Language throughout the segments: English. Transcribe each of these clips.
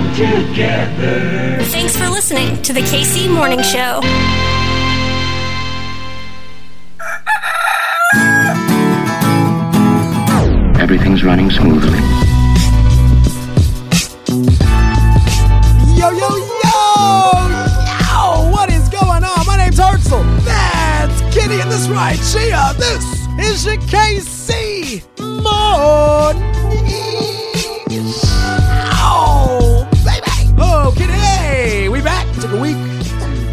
come together. Thanks for listening to the KC Morning Show. Everything's running smoothly. Yo, yo, yo! Yo! What is going on? My name's Hartzell. That's Kitty, and this right Chia. This is your KC Morning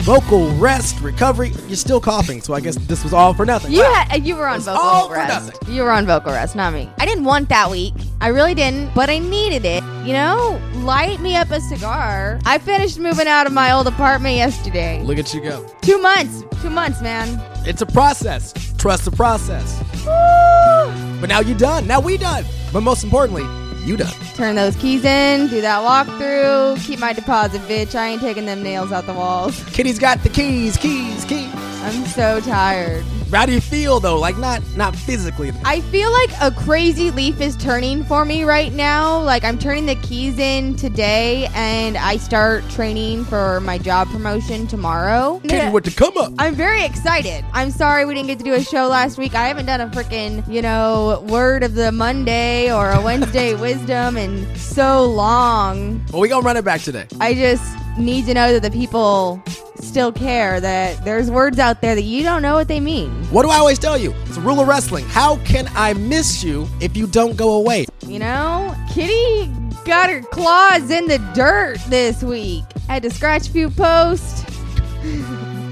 Vocal rest, recovery. You're still coughing, so I guess this was all for nothing. You Wow. had you were on all vocal for rest. nothing. You were on vocal rest, not me. I didn't want that week. I really didn't, but I needed it. You know, light me up a cigar. I finished moving out of my old apartment yesterday. Look at you go. Two months. Two months, man. It's a process. Trust the process. Woo! But now you're done. Now we done. But most importantly, you done. Turn those keys in, do that walkthrough, keep my deposit, bitch. I ain't taking them nails out the walls. Kitty's got the keys, keys, keys. I'm so tired. How do you feel though? Like not not physically. I feel like a crazy leaf is turning for me right now. Like I'm turning the keys in today and I start training for my job promotion tomorrow. Kitty with the come up. I'm very excited. I'm sorry we didn't get to do a show last week. I haven't done a freaking, you know, word of the Monday or a Wednesday wisdom in so long. Well, we gonna run it back today. I just need to know that the people still care that there's words out there that you don't know what they mean. What do I always tell you? It's a rule of wrestling. How can I miss you if you don't go away? You know, Kitty got her claws in the dirt this week. Had to scratch a few posts,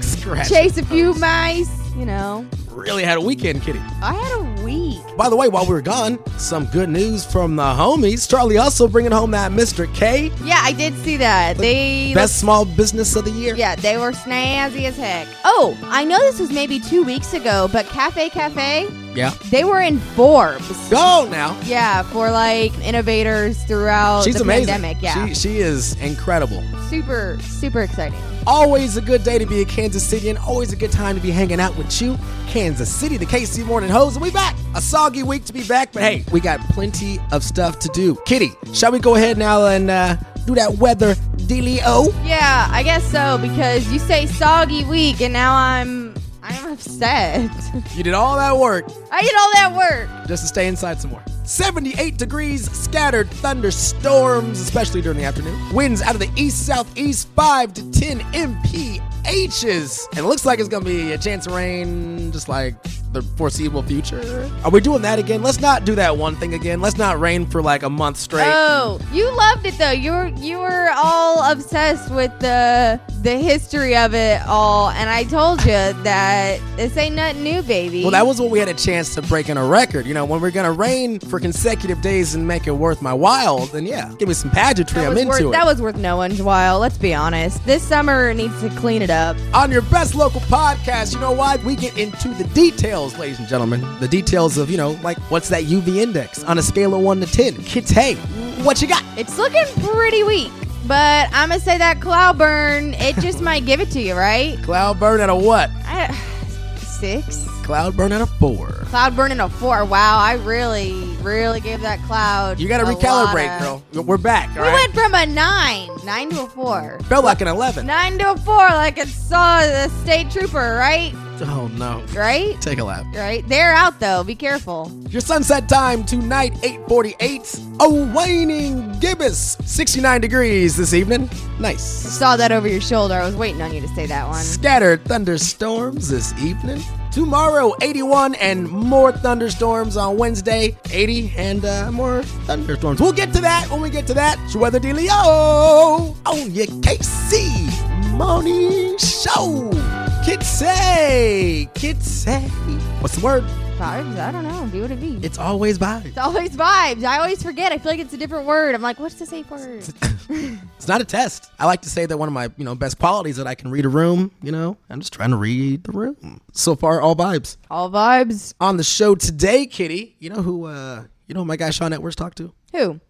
Scratch. chase a few mice. You know, Really had a weekend, Kitty. I had a week. By the way, while we were gone, some good news from the homies. Charlie also bringing home that Mr. K, Yeah, I did see that. They best small business of the year. Yeah, they were snazzy as heck. Oh, I know this was maybe two weeks ago, but Cafe Cafe, Yeah. they were in Forbes. Go now. Yeah, for like innovators throughout She's the amazing. pandemic. Yeah, She, she is incredible. super, super exciting. Always a good day to be in Kansas City and always a good time to be hanging out with you. Kansas City, the KC Morning Hose, and we back. A soggy week to be back, but hey, we got plenty of stuff to do. Kitty, shall we go ahead now and uh, do that weather dealio? Yeah, I guess so because you say soggy week, and now I'm, I'm upset. You did all that work I did all that work. just to stay inside some more. 78 degrees, scattered thunderstorms, especially during the afternoon. Winds out of the east southeast, 5 to 10 mphs. And it looks like it's going to be a chance of rain, just like the foreseeable future. Are we doing that again? Let's not do that one thing again. Let's not rain for like a month straight. Oh, you loved it though. You were you were all obsessed with the the history of it all, and I told you that this ain't nothing new, baby. well, that was when we had a chance to break in a record. You know, when we're going to rain for consecutive days and make it worth my while, then yeah, give me some pageantry. I'm into worth, it. That was worth no one's while. Let's be honest. This summer needs to clean it up. on your best local podcast. You know why? We get into the details, ladies and gentlemen. The details of, you know, like what's that UV index on a scale of 1 to 10? Kids, hey, what you got? It's looking pretty weak, but I'm gonna say that cloud burn. It just might give it to you, right? Cloud burn at a what? I, six. Cloud burn at a 4. Cloud burn in a four. Wow, I really, really gave that cloud. You got to recalibrate, lot of- girl. We're back, all We right? went from a nine, nine to a four. Felt like an 11. Nine to a four, like it saw the state trooper, right? Oh, no. Right? Take a lap. Right? They're out though. Be careful. Your sunset time tonight, 848. A waning gibbous, 69 degrees this evening. Nice. Saw that over your shoulder. I was waiting on you to say that one. Scattered thunderstorms this evening. Tomorrow, 81 and more thunderstorms on Wednesday, 80 and uh, more thunderstorms. We'll get to that when we get to that. It's Weather Dealio on your KC Morning Show. Kids say, kids say. What's the word? Vibes? I don't know. Be what it be. It's always vibes. It's always vibes. I always forget. I feel like it's a different word. I'm like, what's the safe word? It's not a test. I like to say that one of my, you know, best qualities that I can read a room, you know. I'm just trying to read the room. So far, all vibes. All vibes. On the show today, Kitty, you know who uh you know my guy Shawn Edwards talked to? Who?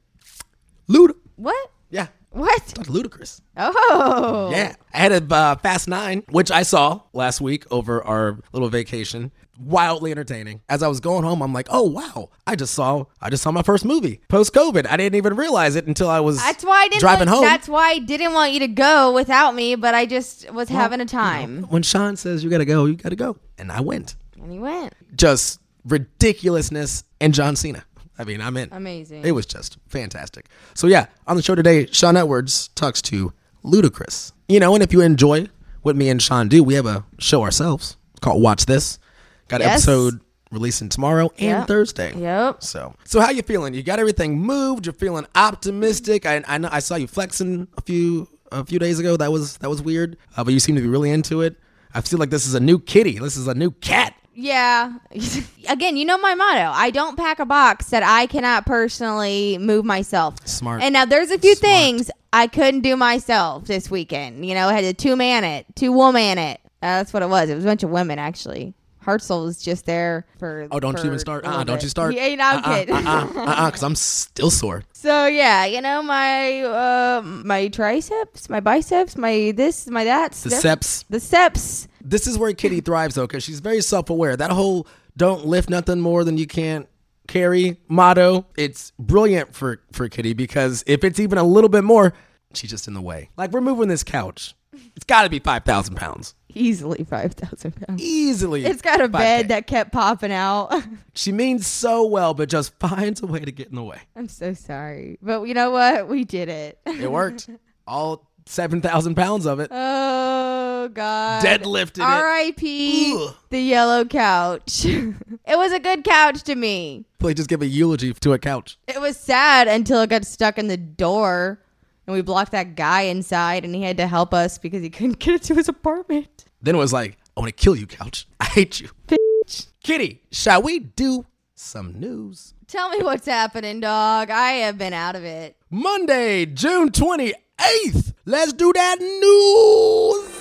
Luda. What? Yeah. What? Talked to Ludacris. Oh. Yeah. I had a uh, Fast Nine, which I saw last week over our little vacation. Wildly entertaining. As I was going home, I'm like, oh wow, I just saw I just saw my first movie post COVID. I didn't even realize it until I was That's why I didn't. driving want, home. That's why I didn't want you to go without me, but I just was having a time. when Shawn says you gotta go, you gotta go, and I went. And he went. Just ridiculousness and John Cena. I mean, I'm in. Amazing. It was just fantastic. So yeah, on the show today, Shawn Edwards talks to Ludacris. You know, and if you enjoy what me and Shawn do, we have a show ourselves called Watch This. Got an Yes. episode releasing tomorrow and Yep. Thursday. Yep. So, so how you feeling? You got everything moved. You're feeling optimistic. I, I know I saw you flexing a few a few days ago. That was that was weird. Uh, but you seem to be really into it. I feel like this is a new kitty. This is a new cat. Yeah. Again, you know my motto. I don't pack a box that I cannot personally move myself. Smart. And now there's a few Smart. things I couldn't do myself this weekend. You know, I had to two man it, two woman it. Uh, that's what it was. It was a bunch of women actually. Hartzell is just there for. Oh, don't for you even start. Uh, don't you start. Yeah, no, I'm uh-uh, kidding. Uh-uh, uh-uh, because I'm still sore. So yeah, you know my uh, my triceps, my biceps, my this, my that. The seps. The seps. This is where Kitty thrives though, because she's very self-aware. That whole "don't lift nothing more than you can't carry" motto. It's brilliant for for Kitty because if it's even a little bit more, she's just in the way. Like we're moving this couch. It's got to be five thousand pounds Easily five thousand pounds. easily. It's got a 5K. bed that kept popping out. she means so well, but just finds a way to get in the way. I'm so sorry. But you know what? We did it. It worked. All seven thousand pounds of it. Oh God. Deadlifted it. R.I.P. The yellow couch. it was a good couch to me. Please just give a eulogy to a couch. It was sad until it got stuck in the door and we blocked that guy inside and he had to help us because he couldn't get into his apartment. Then it was like, I want to kill you, couch. I hate you. Bitch. Kitty, shall we do some news? Tell me what's happening, dog. I have been out of it. Monday, June 28th. Let's do that news.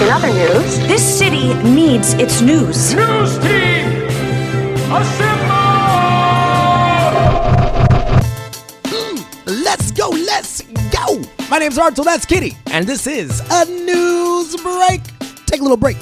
In other news, this city needs its news. News team, My name's Hartzell, that's Kitty, and this is a news break. Take a little break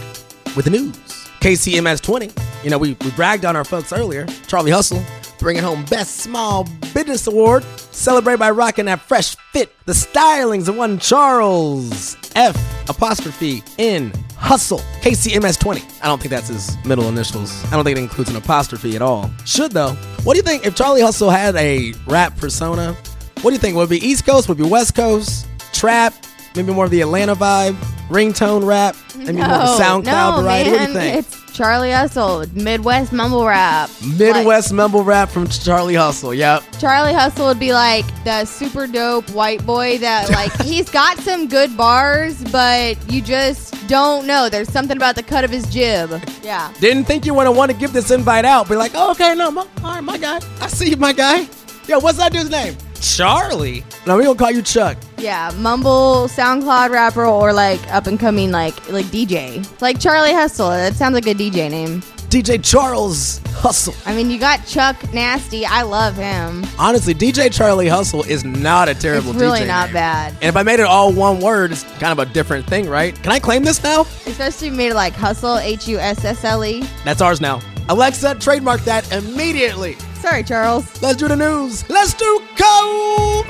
with the news. KCMS 20. You know, we, we bragged on our folks earlier. Charlie Hustle bringing home Best Small Business Award. Celebrate by rocking that fresh fit. The stylings of one Charles F apostrophe in Hustle. KCMS 20. I don't think that's his middle initials. I don't think it includes an apostrophe at all. Should though. What do you think if Charlie Hustle had a rap persona? What do you think? Would it be East Coast? Would it be West Coast? Trap? Maybe more of the Atlanta vibe? Ringtone rap? Maybe more of a SoundCloud no, variety? Man, what do you think? It's Charlie Hustle, Midwest mumble rap. Midwest mumble rap from Charlie Hustle. Yep. Charlie Hustle would be like the super dope white boy that like he's got some good bars, but you just don't know. There's something about the cut of his jib. Yeah. Didn't think you would want to give this invite out. Be like, oh, okay, no, my, all right, my guy. I see you, my guy. Yo, what's that dude's name? Charlie. No, we gonna call you Chuck. Yeah, mumble SoundCloud rapper or like up and coming like like DJ. Like Charlie Hustle. That sounds like a DJ name. DJ Charles Hustle. I mean, you got Chuck Nasty. I love him. Honestly, DJ Charlie Hustle is not a terrible It's really DJ not name. bad. And if I made it all one word, it's kind of a different thing, right? Can I claim this now? Especially made it like Hustle, H U S S L E. That's ours now. Alexa, trademark that immediately. Sorry, Charles. Let's do the news. Let's do COVID.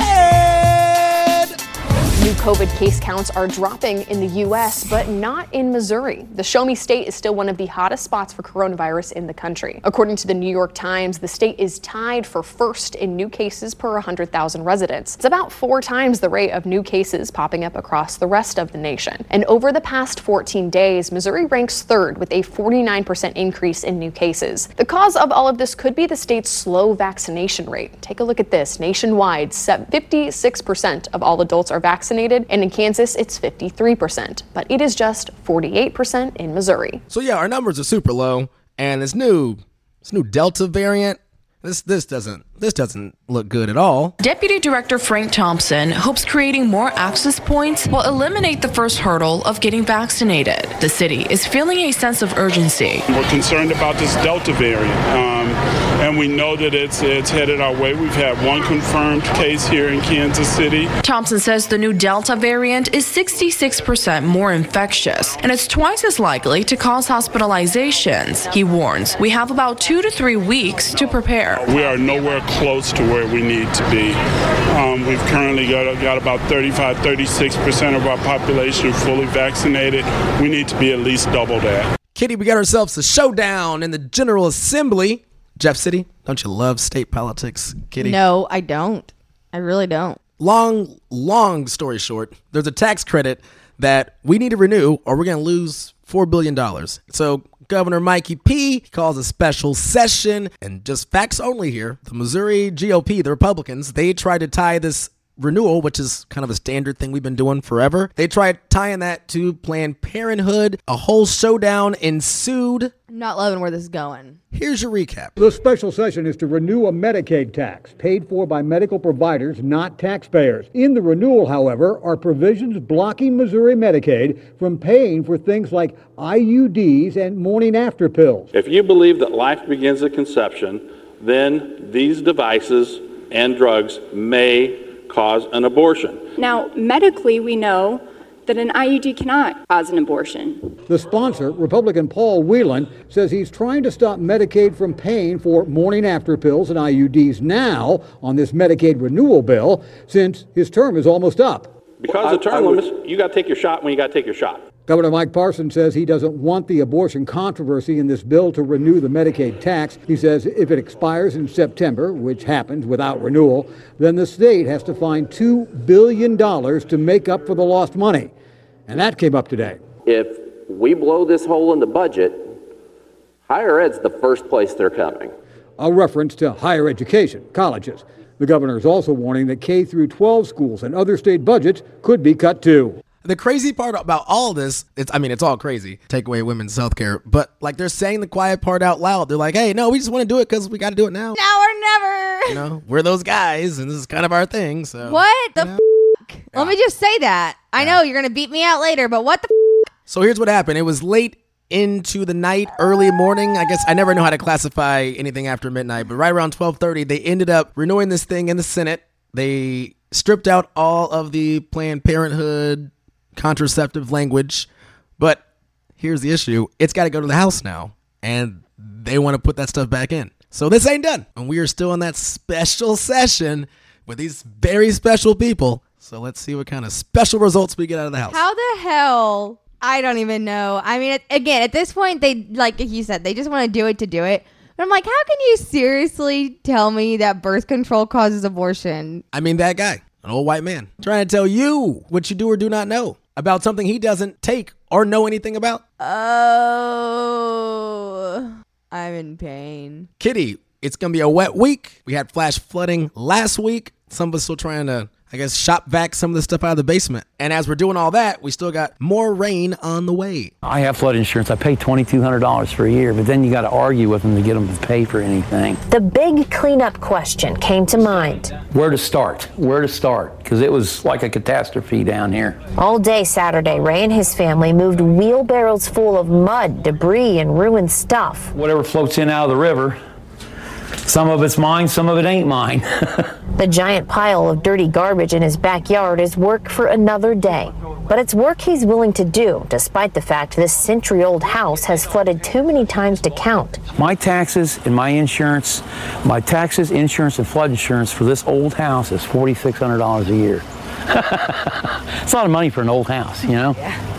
New COVID case counts are dropping in the U.S., but not in Missouri. The Show Me State is still one of the hottest spots for coronavirus in the country. According to the New York Times, the state is tied for first in new cases per 100,000 residents. It's about four times the rate of new cases popping up across the rest of the nation. And over the past 14 days, Missouri ranks third with a 49% increase in new cases. The cause of all of this could be the state's slow vaccination rate. Take a look at this. Nationwide, 56% of all adults are vaccinated, and in Kansas, it's 53%. But it is just 48% in Missouri. So yeah, our numbers are super low, and this new, this new Delta variant, this this doesn't this doesn't look good at all. Deputy Director Frank Thompson hopes creating more access points will eliminate the first hurdle of getting vaccinated. The city is feeling a sense of urgency. We're concerned about this Delta variant. Um, and we know that it's it's headed our way. We've had one confirmed case here in Kansas City. Thompson says the new Delta variant is 66% more infectious and it's twice as likely to cause hospitalizations. He warns we have about two to three weeks to prepare. We are nowhere close to where we need to be. Um, we've currently got, got about 35, 36% of our population fully vaccinated. We need to be at least double that. Kitty, we got ourselves a showdown in the General Assembly. Jeff City, don't you love state politics, Kitty? No, I don't. I really don't. Long, long story short, there's a tax credit that we need to renew or we're going to lose $4 billion. So Governor Mikey P calls a special session and just facts only here. The Missouri GOP, the Republicans, they tried to tie this renewal, which is kind of a standard thing we've been doing forever. They tried tying that to Planned Parenthood. A whole showdown ensued. I'm not loving where this is going. Here's your recap. The special session is to renew a Medicaid tax paid for by medical providers, not taxpayers. In the renewal, however, are provisions blocking Missouri Medicaid from paying for things like IUDs and morning after pills. If you believe that life begins at conception, then these devices and drugs may cause an abortion. Now, medically, we know that an IUD cannot cause an abortion. The sponsor, Republican Paul Wieland, says he's trying to stop Medicaid from paying for morning after pills and IUDs now on this Medicaid renewal bill since his term is almost up. Because of the term limits, you got to take your shot when you got to take your shot. Governor Mike Parson says he doesn't want the abortion controversy in this bill to renew the Medicaid tax. He says if it expires in September, which happens without renewal, then the state has to find $2 billion to make up for the lost money. And that came up today. If we blow this hole in the budget, higher ed's the first place they're coming. A reference to higher education, colleges. The governor is also warning that K through 12 schools and other state budgets could be cut too. The crazy part about all this, it's I mean, it's all crazy. Take away women's health care, but like they're saying the quiet part out loud. They're like, "Hey, no, we just want to do it because we got to do it now." Now or never. You know, we're those guys, and this is kind of our thing. So What the f- Let me just say that. I know you're going to beat me out later, but what the f- So here's what happened. It was late into the night, early morning. I guess I never know how to classify anything after midnight, but right around 12:30, they ended up renewing this thing in the Senate. They stripped out all of the Planned Parenthood contraceptive language, but here's the issue: it's got to go to the House now, and they want to put that stuff back in. So this ain't done, and we are still in that special session with these very special people. So let's see what kind of special results we get out of the House. How the hell? I don't even know. I mean, again, at this point, they like you said, they just want to do it to do it. But I'm like, how can you seriously tell me that birth control causes abortion? I mean, that guy, an old white man, trying to tell you what you do or do not know about something he doesn't take or know anything about. Oh, I'm in pain. Kitty, it's going to be a wet week. We had flash flooding last week. Some of us still trying to, I guess, shop vac some of the stuff out of the basement. And as we're doing all that, we still got more rain on the way. I have flood insurance. I pay $2,200 for a year, but then you got to argue with them to get them to pay for anything. The big cleanup question came to mind. Where to start? Where to start? Because it was like a catastrophe down here. All day Saturday, Ray and his family moved wheelbarrows full of mud, debris, and ruined stuff. Whatever floats in out of the river, some of it's mine, some of it ain't mine. the giant pile of dirty garbage in his backyard is work for another day. But it's work he's willing to do, despite the fact this century old house has flooded too many times to count. My taxes and my insurance, my taxes, insurance, and flood insurance for this old house is $4,600 a year. it's a lot of money for an old house, you know? Yeah.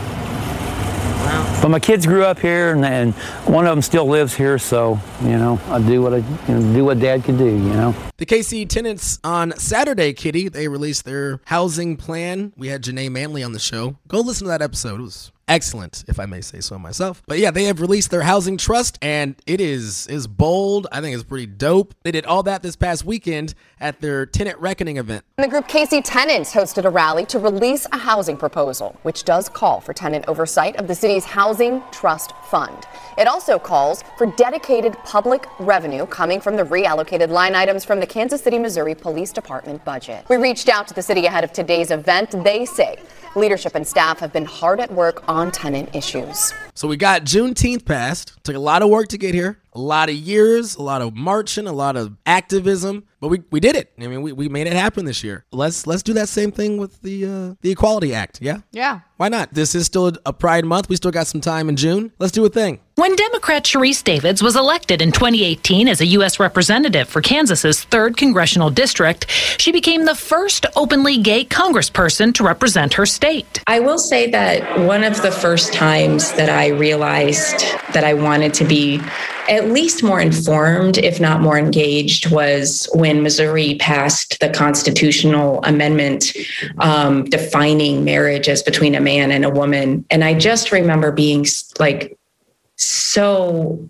But my kids grew up here, and, and, one of them still lives here, so you know I do what I you know, do what Dad can do. You know. The KC tenants on Saturday, Kitty, they released their housing plan. We had Jenay Manley on the show. Go listen to that episode. It was excellent, if I may say so myself. But yeah, they have released their housing trust, and it is is bold. I think it's pretty dope. They did all that this past weekend at their tenant reckoning event. And the group KC Tenants hosted a rally to release a housing proposal, which does call for tenant oversight of the city's housing trust fund. It also calls for dedicated public revenue coming from the reallocated line items from the Kansas City, Missouri Police Department budget. We reached out to the city ahead of today's event. They say Leadership and staff have been hard at work on tenant issues. So we got Juneteenth passed. Took a lot of work to get here, a lot of years, a lot of marching, a lot of activism, but we, we did it. I mean, we, we made it happen this year. Let's let's do that same thing with the uh, the Equality Act. Yeah, Yeah. why not? This is still a Pride Month. We still got some time in June. Let's do a thing. When Democrat Sharice Davids was elected in 2018 as a U.S. representative for Kansas's 3rd Congressional District, she became the first openly gay congressperson to represent her state. I will say that one of the first times that I realized that I wanted to be at least more informed, if not more engaged, was when Missouri passed the constitutional amendment um, defining marriage as between a man and a woman. And I just remember being like so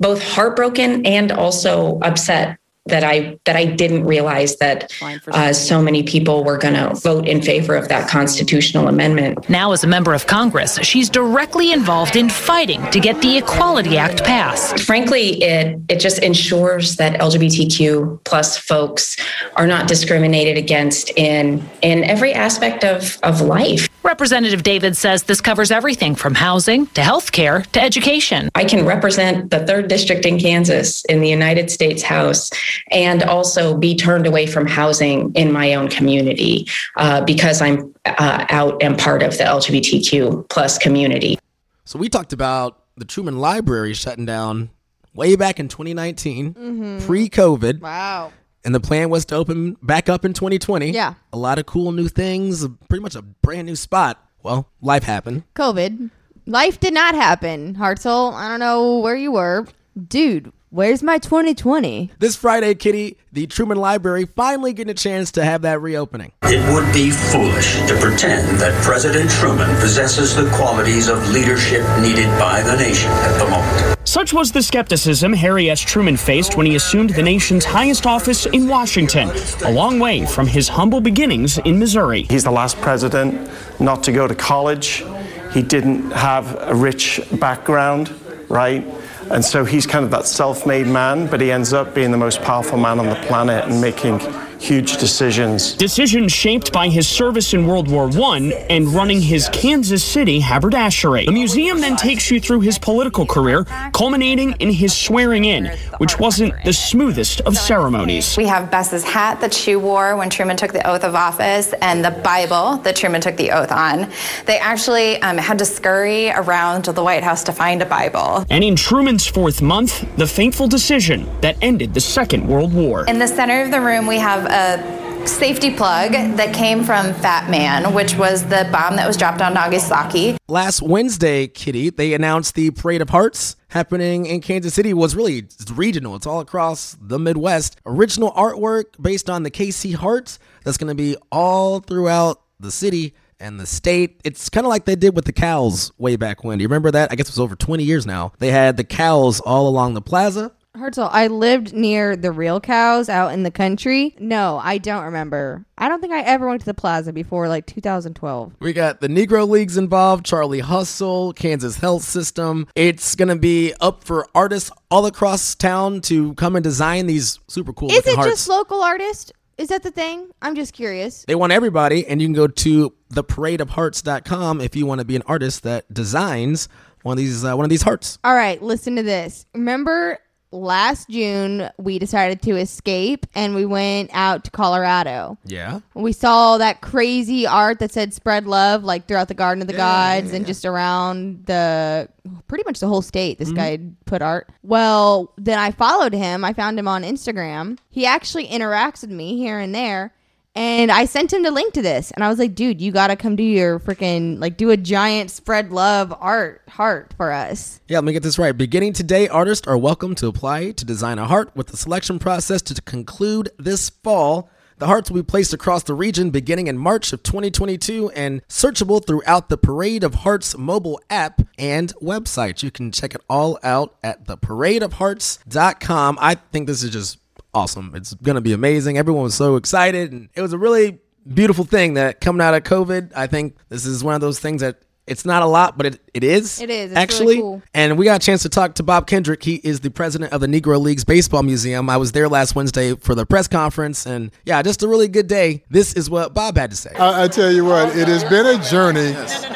both heartbroken and also upset that I that I didn't realize that uh, so many people were going to vote in favor of that constitutional amendment. Now, as a member of Congress, she's directly involved in fighting to get the Equality Act passed. Frankly, it it just ensures that LGBTQ plus folks are not discriminated against in in every aspect of of life. Representative David says this covers everything from housing to health care to education. I can represent the third district in Kansas in the United States House and also be turned away from housing in my own community uh, because I'm uh, out and part of the LGBTQ plus community. So we talked about the Truman Library shutting down way back in 2019, Mhm. pre-COVID. Wow. And the plan was to open back up in 2020. Yeah. A lot of cool new things, pretty much a brand new spot. Well, life happened. COVID. Life did not happen, Hartzell. I don't know where you were. Dude, where's my 2020? This Friday, Kitty, the Truman Library finally getting a chance to have that reopening. It would be foolish to pretend that President Truman possesses the qualities of leadership needed by the nation at the moment. Such was the skepticism Harry S. Truman faced when he assumed the nation's highest office in Washington, a long way from his humble beginnings in Missouri. He's the last president not to go to college. He didn't have a rich background, right? And so he's kind of that self made man, but he ends up being the most powerful man on the planet and making huge decisions. Decisions shaped by his service in World War I and running his Kansas City haberdashery. The museum then takes you through his political career, culminating in his swearing in, which wasn't the smoothest of ceremonies. We have Bess's hat that she wore when Truman took the oath of office and the Bible that Truman took the oath on. They actually um, had to scurry around the White House to find a Bible. And in Truman's fourth month, the fateful decision that ended the Second World War. In the center of the room, we have a safety plug that came from Fat Man, which was the bomb that was dropped on Nagasaki. Last Wednesday, Kitty, they announced the Parade of Hearts happening in Kansas City was really regional. It's all across the Midwest. Original artwork based on the KC Hearts that's going to be all throughout the city and the state. It's kind of like they did with the cows way back when. Do you remember that? I guess it was over 20 years now. They had the cows all along the plaza. Hartzell, I lived near the real cows out in the country. No, I don't remember. I don't think I ever went to the plaza before like 2012. We got the Negro Leagues involved, Charlie Hustle, Kansas Health System. It's going to be up for artists all across town to come and design these super cool Is it hearts. just local artists? Is that the thing? I'm just curious. They want everybody, and you can go to theparadeofhearts.com if you want to be an artist that designs one of these uh, one of these hearts. All right, listen to this. Remember last June we decided to escape and we went out to Colorado. Yeah. We saw that crazy art that said spread love like throughout the Garden of the Gods and just around the pretty much the whole state. This Mm-hmm. guy put art. Well, then I followed him. I found him on Instagram. He actually interacts with me here and there. And I sent him the link to this. And I was like, dude, you got to come do your freaking, like, do a giant spread love art heart for us. Yeah, let me get this right. Beginning today, artists are welcome to apply to design a heart with the selection process to conclude this fall. The hearts will be placed across the region beginning in March of 2022 and searchable throughout the Parade of Hearts mobile app and website. You can check it all out at theparadeofhearts.com. I think this is just awesome. It's going to be amazing. Everyone was so excited and it was a really beautiful thing that coming out of COVID, I think this is one of those things that It's not a lot, but it, it is. It is. It's really actually. cool. And we got a chance to talk to Bob Kendrick. He is the president of the Negro Leagues Baseball Museum. I was there last Wednesday for the press conference, and yeah, just a really good day. This is what Bob had to say. I, I tell you what, it has been a journey,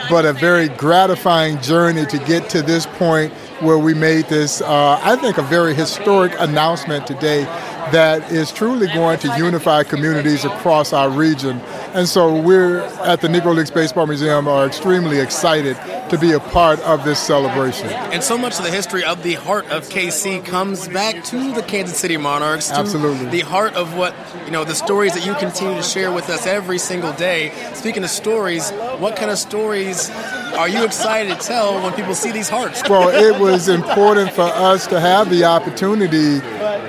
but a very gratifying journey to get to this point where we made this, uh, I think, a very historic announcement today that is truly going to unify communities across our region. And so we're at the Negro Leagues Baseball Museum are extremely excited to be a part of this celebration. And so much of the history of the heart of KC comes back to the Kansas City Monarchs. Absolutely. The heart of what, you know, the stories that you continue to share with us every single day. Speaking of stories, what kind of stories are you excited to tell when people see these hearts? Well, it was important for us to have the opportunity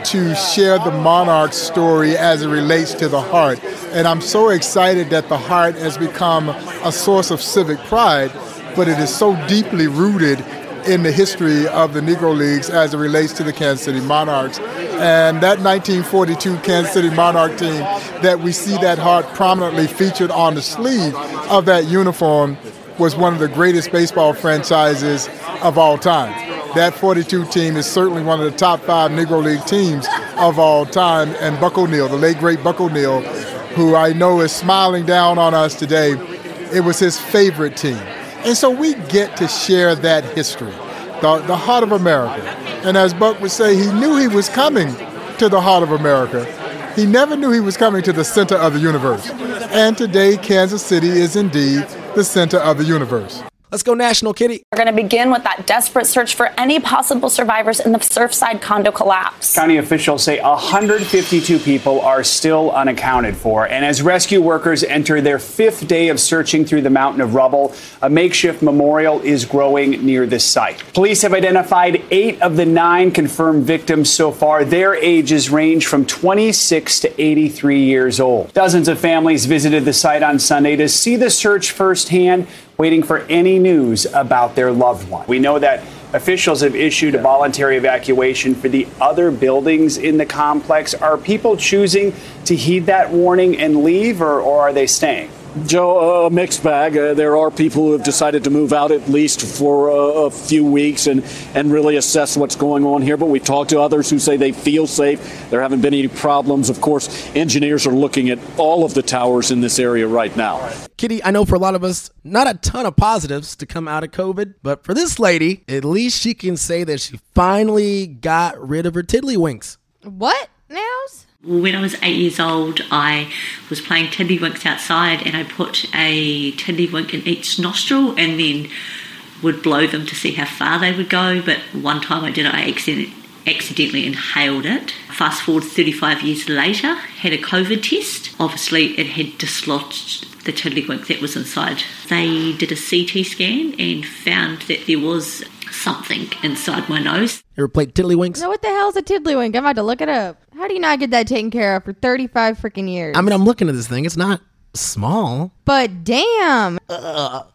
to share the monarch story as it relates to the heart. And I'm so excited that the heart has become a source of civic pride, but it is so deeply rooted in the history of the Negro Leagues as it relates to the Kansas City Monarchs. And that 1942 Kansas City Monarch team that we see that heart prominently featured on the sleeve of that uniform was one of the greatest baseball franchises of all time. That 42 team is certainly one of the top five Negro League teams of all time. And Buck O'Neil, the late great Buck O'Neil, who I know is smiling down on us today, it was his favorite team. And so we get to share that history, the, the heart of America. And as Buck would say, he knew he was coming to the heart of America. He never knew he was coming to the center of the universe. And today, Kansas City is indeed the center of the universe. Let's go national, Kitty. We're going to begin with that desperate search for any possible survivors in the Surfside condo collapse. County officials say 152 people are still unaccounted for. And as rescue workers enter their fifth day of searching through the mountain of rubble, a makeshift memorial is growing near the site. Police have identified eight of the nine confirmed victims so far. Their ages range from 26 to 83 years old. Dozens of families visited the site on Sunday to see the search firsthand waiting for any news about their loved one. We know that officials have issued a voluntary evacuation for the other buildings in the complex. Are people choosing to heed that warning and leave, or, or are they staying? Joe, a mixed bag. Uh, there are people who have decided to move out at least for uh, a few weeks and, and really assess what's going on here. But we've talked to others who say they feel safe. There haven't been any problems. Of course, engineers are looking at all of the towers in this area right now. Kitty, I know for a lot of us, not a ton of positives to come out of COVID, but for this lady, at least she can say that she finally got rid of her tiddlywinks. What, Nows? When I was eight years old, I was playing tiddlywinks outside and I put a tiddlywink in each nostril and then would blow them to see how far they would go. But one time I did it, I accident- accidentally inhaled it. Fast forward 35 years later, had a COVID test. Obviously, it had dislodged the tiddlywink that was inside. They did a CT scan and found that there was something inside my nose. You ever played tiddlywinks? No, what the hell's a tiddlywink? I'm about to look it up. How do you not get that taken care of for 35 freaking years? I mean, I'm looking at this thing. It's not small. but damn. Ugh.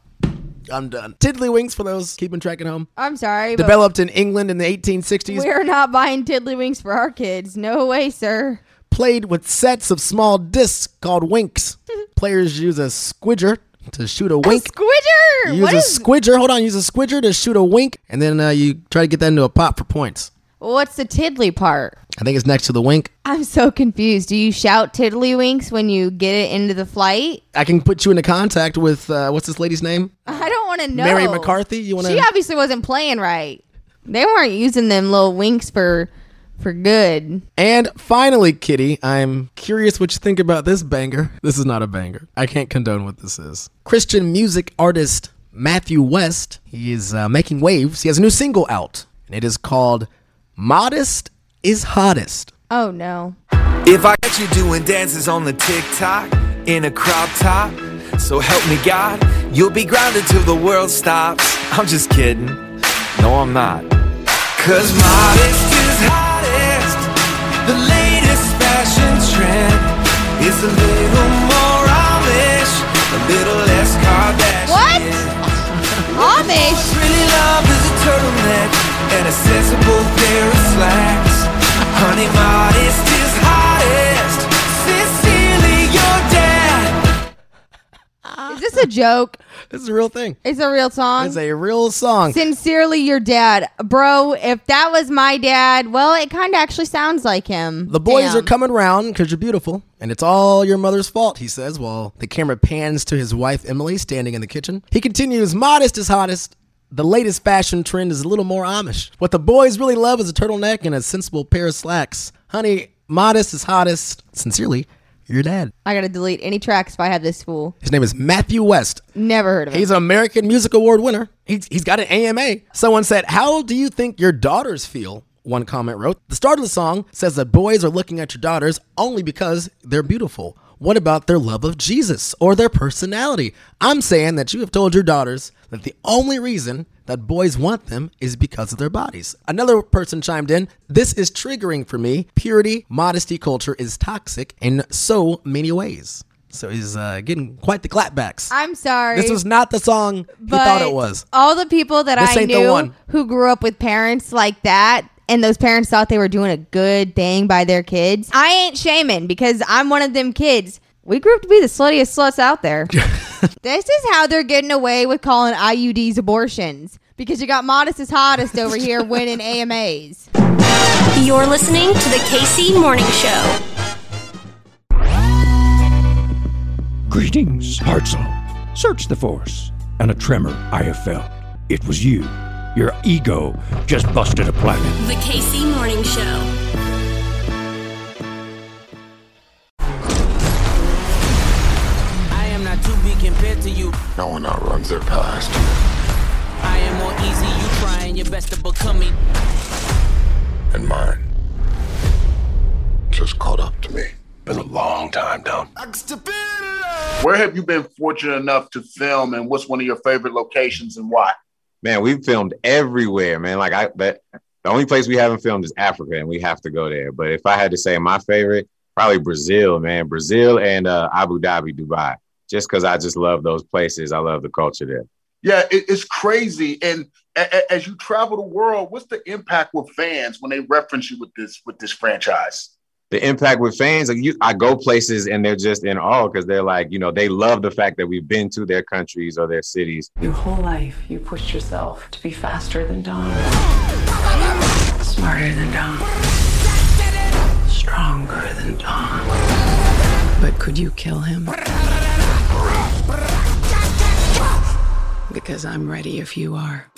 I'm done. Tiddlywinks, for those keeping track at home, I'm sorry. developed in England in the 1860s. We're not buying tiddlywinks for our kids. No way, sir. Played with sets of small discs called winks. Players use a squidger to shoot a wink. Squidger! You use What a is- squidger. Hold on. Use a squidger to shoot a wink, and then uh, you try to get that into a pot for points. What's the tiddly part? I think it's next to the wink. I'm so confused. Do you shout tiddlywinks when you get it into the flight? I can put you into contact with uh, what's this lady's name? I don't want to know. Mary McCarthy. You want to? She obviously wasn't playing right. They weren't using them little winks for for good. And finally, Kitty, I'm curious what you think about this banger. This is not a banger. I can't condone what this is. Christian music artist Matthew West. He is uh, making waves. He has a new single out, and it is called "Modest is Hottest." Oh no. If I catch you doing dances on the TikTok in a crop top, so help me God, you'll be grounded till the world stops. I'm just kidding. No, I'm not. Cause modest is a little more Amish, a little less Kardashian. What? Amish? Really love is a turtleneck and a sensible pair of slacks. Honey, modest is hottest. Sincerely, your dad. Is this a joke? This is a real thing. It's a real song. It's a real song. Sincerely, your dad, bro. If that was my dad, well, it kind of actually sounds like him. The boys Damn. are coming round because you're beautiful, and it's all your mother's fault, he says, while the camera pans to his wife, Emily, standing in the kitchen. He continues, modest is hottest. The latest fashion trend is a little more Amish. What the boys really love is a turtleneck and a sensible pair of slacks. Honey, modest is hottest. Sincerely, your dad. I gotta delete any tracks if I have this fool. His name is Matthew West. Never heard of him. He's an American Music Award winner. He's, he's got an AMA. Someone said, How do you think your daughters feel? One comment wrote. The start of the song says that boys are looking at your daughters only because they're beautiful. What about their love of Jesus or their personality? I'm saying that you have told your daughters that the only reason that boys want them is because of their bodies. Another person chimed in, This is triggering for me. Purity, modesty culture is toxic in so many ways. So he's uh, getting quite the clapbacks. I'm sorry. This was not the song he but thought it was. All the people that This I knew who grew up with parents like that, and those parents thought they were doing a good thing by their kids. I ain't shaming because I'm one of them kids. We grew up to be the sluttiest sluts out there. this is how they're getting away with calling IUDs abortions because you got modest as hottest over here winning AMAs. You're listening to the KC Morning Show. Greetings, Hartzell. Search the force, and a tremor I have felt. It was you. Your ego just busted a planet. The KC Morning Show. I am not to be compared to you. No one outruns their past. I am more easy, you trying your best to become me. And mine just caught up to me. Been a long time down. Where have you been fortunate enough to film, and what's one of your favorite locations and why? Man, we've filmed everywhere, man. Like I but the only place we haven't filmed is Africa, and we have to go there. But if I had to say my favorite, probably Brazil, man. Brazil and uh, Abu Dhabi, Dubai. Just because I just love those places. I love the culture there. Yeah, it, it's crazy. And a, a- as you travel the world, what's the impact with fans when they reference you with this with this franchise? The impact with fans, like you, I go places and they're just in awe because they're like, you know, they love the fact that we've been to their countries or their cities. Your whole life, you pushed yourself to be faster than Dom, smarter than Dom, stronger than Dom. But could you kill him? Because I'm ready if you are.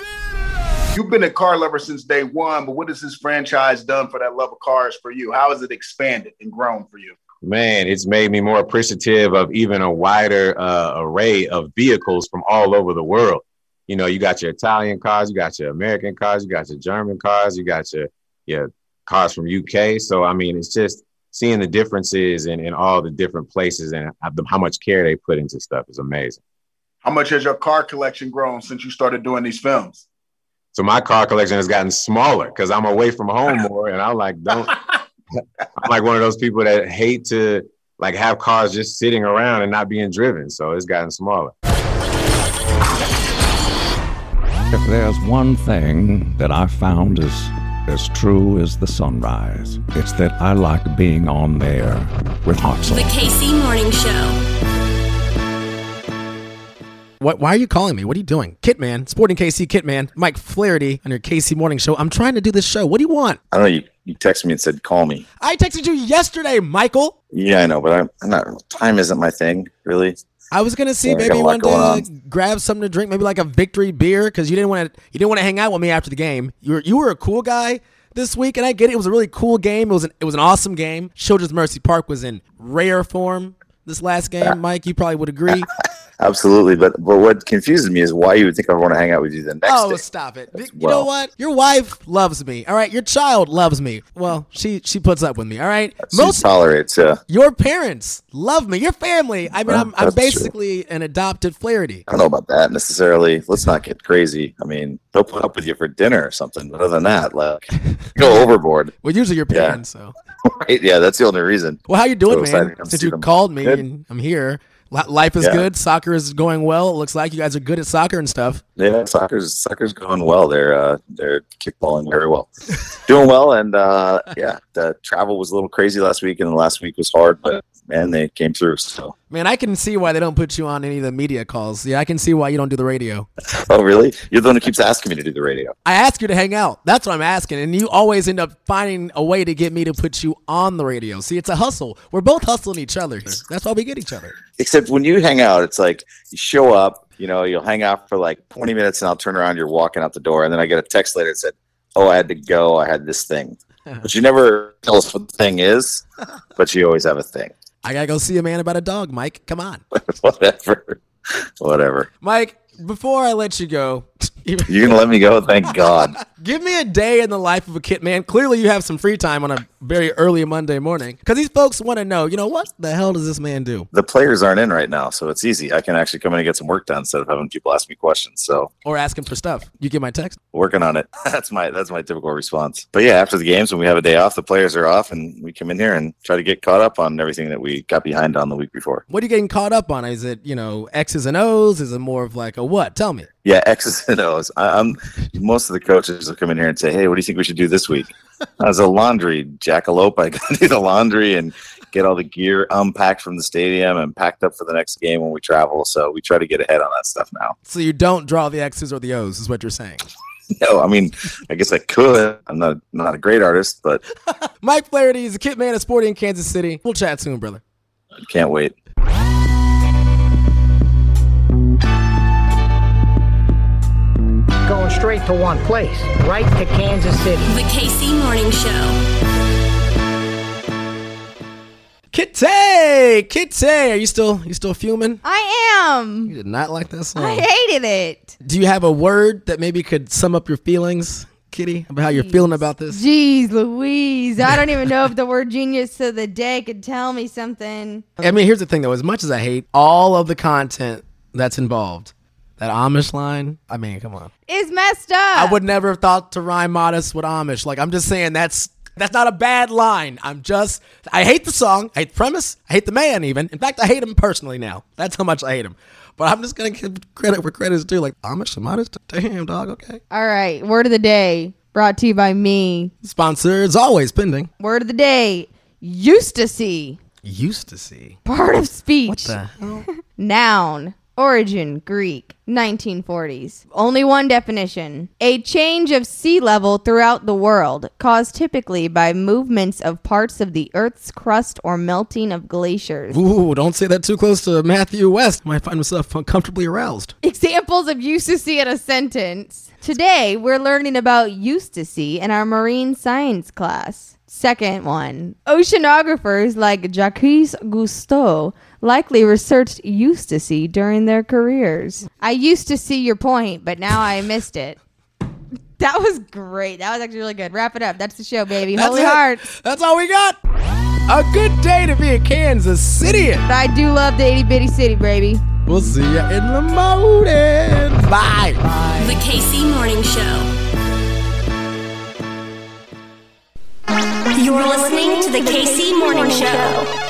You've been a car lover since day one, but what has this franchise done for that love of cars for you? How has it expanded and grown for you? Man, it's made me more appreciative of even a wider uh, array of vehicles from all over the world. You know, you got your Italian cars, you got your American cars, you got your German cars, you got your your cars from UK. So I mean, it's just seeing the differences in, in all the different places and how- how much care they put into stuff is amazing. How much has your car collection grown since you started doing these films? So my car collection has gotten smaller because I'm away from home more, and I'm like, don't. I'm like one of those people that hate to like have cars just sitting around and not being driven. So it's gotten smaller. If there's one thing that I found is as true as the sunrise, it's that I like being on there with Hartzell. The KC Morning Show. What, why are you calling me? What are you doing? Kitman, Sporting KC Kitman, Mike Flaherty on your KC Morning Show. I'm trying to do this show. What do you want? I don't know. You, you texted me and said, call me. I texted you yesterday, Michael. Yeah, I know, but I'm, I'm not, time isn't my thing, really. I was gonna see Yeah, maybe got a you wanted to going grab something to drink, maybe like a victory beer, because you didn't want to. You didn't want to hang out with me after the game. You were you were a cool guy this week, and I get it. It was a really cool game. It was an it was an awesome game. Children's Mercy Park was in rare form this last game. Mike, you probably would agree. Absolutely. But, but what confuses me is why you would think I would want to hang out with you the next oh, day. stop it! You well. know what? Your wife loves me. All right, your child loves me. Well, she she puts up with me. All right. She tolerates, uh, your parents love me. Your family. I mean, Well, I'm, I'm that's true. basically an adopted Flaherty. I don't know about that necessarily. Let's not get crazy. I mean, they'll put up with you for dinner or something. But other than that, like, go overboard. Well, usually your parents. Yeah. so. Right? Yeah, that's the only reason. Well, how you doing, So man? Since you called me Good. and I'm here, life is Yeah. good. Soccer is going well. It looks like you guys are good at soccer and stuff. Yeah, soccer's soccer's going well. They're uh, they're kickballing very well, doing well. And uh, yeah, the travel was a little crazy last week, and the last week was hard, but man, they came through. So Man, I can see why they don't put you on any of the media calls. Yeah, I can see why you don't do the radio. Oh, really? You're the one who keeps asking me to do the radio. I ask you to hang out. That's what I'm asking. And you always end up finding a way to get me to put you on the radio. See, it's a hustle. We're both hustling each other. That's why we get each other. Except when you hang out, it's like you show up, you know, you'll hang out for like 20 minutes and I'll turn around, you're walking out the door. And then I get a text later that said, Oh, I had to go. I had this thing. But you never tell us what the thing is, but you always have a thing. I gotta go see a man about a dog, Mike. Come on. Whatever. Whatever. Mike, before I let you go, You're to let me go? Thank God. give me a day in the life of a kit man. Clearly, you have some free time on a very early Monday morning because these folks want to know, you know, what the hell does this man do? The players aren't in right now, so it's easy. I can actually come in and get some work done instead of having people ask me questions. So Or asking for stuff. You get my text? working on it. That's my that's my typical response. But yeah, after the games when we have a day off, the players are off, and we come in here and try to get caught up on everything that we got behind on the week before. What are you getting caught up on? Is it, you know, X's and O's? Is it more of like a what? Tell me. Yeah, X's and O's. I, I'm most of the coaches will come in here and say, "Hey, what do you think we should do this week?" As a laundry jackalope, I got to do the laundry and get all the gear unpacked from the stadium and packed up for the next game when we travel. So we try to get ahead on that stuff now. So you don't draw the X's or the O's, is what you're saying. No, I mean, I guess I could. I'm not not a great artist, but Mike Flaherty is a kit man at Sporting in Kansas City. We'll chat soon, brother. I can't wait. Going straight to one place, right to Kansas City. The KC Morning Show. Kitty, Kitty, are you still you still fuming? I am. You did not like that song. I hated it. Do you have a word that maybe could sum up your feelings, Kitty, about how you're feeling about this? Jeez Louise. I don't even know if the word genius of the day could tell me something. I mean, here's the thing though. As much as I hate all of the content that's involved, that Amish line, I mean, come on. Is messed up. I would never have thought to rhyme modest with Amish. Like, I'm just saying that's that's not a bad line. I'm just I hate the song, I hate the premise, I hate the man even. In fact, I hate him personally now. That's how much I hate him. But I'm just gonna give credit where credit's due. Like Amish and modest, damn dog. Okay. All right. Word of the day brought to you by me. Sponsor is always pending. Word of the day eustasy. Used to see. Part of speech. What the hell? Noun. Origin Greek. 1940s. Only one definition. A change of sea level throughout the world, caused typically by movements of parts of the Earth's crust or melting of glaciers. Ooh, don't say that too close to Matthew West. I Might find myself uncomfortably aroused. Examples of see in a sentence. Today, we're learning about see in our marine science class. Second one. Oceanographers like Jacques Cousteau likely researched eustasy during their careers. I used to see your point, but now I missed it. That was great. That was actually really good. Wrap it up. That's the show, baby. That's Holy it. Hearts. That's all we got. A good day to be a Kansas City. I do love the itty bitty city, baby. We'll see you in the morning. Bye. The KC Morning Show. You're listening to the KC Morning Show.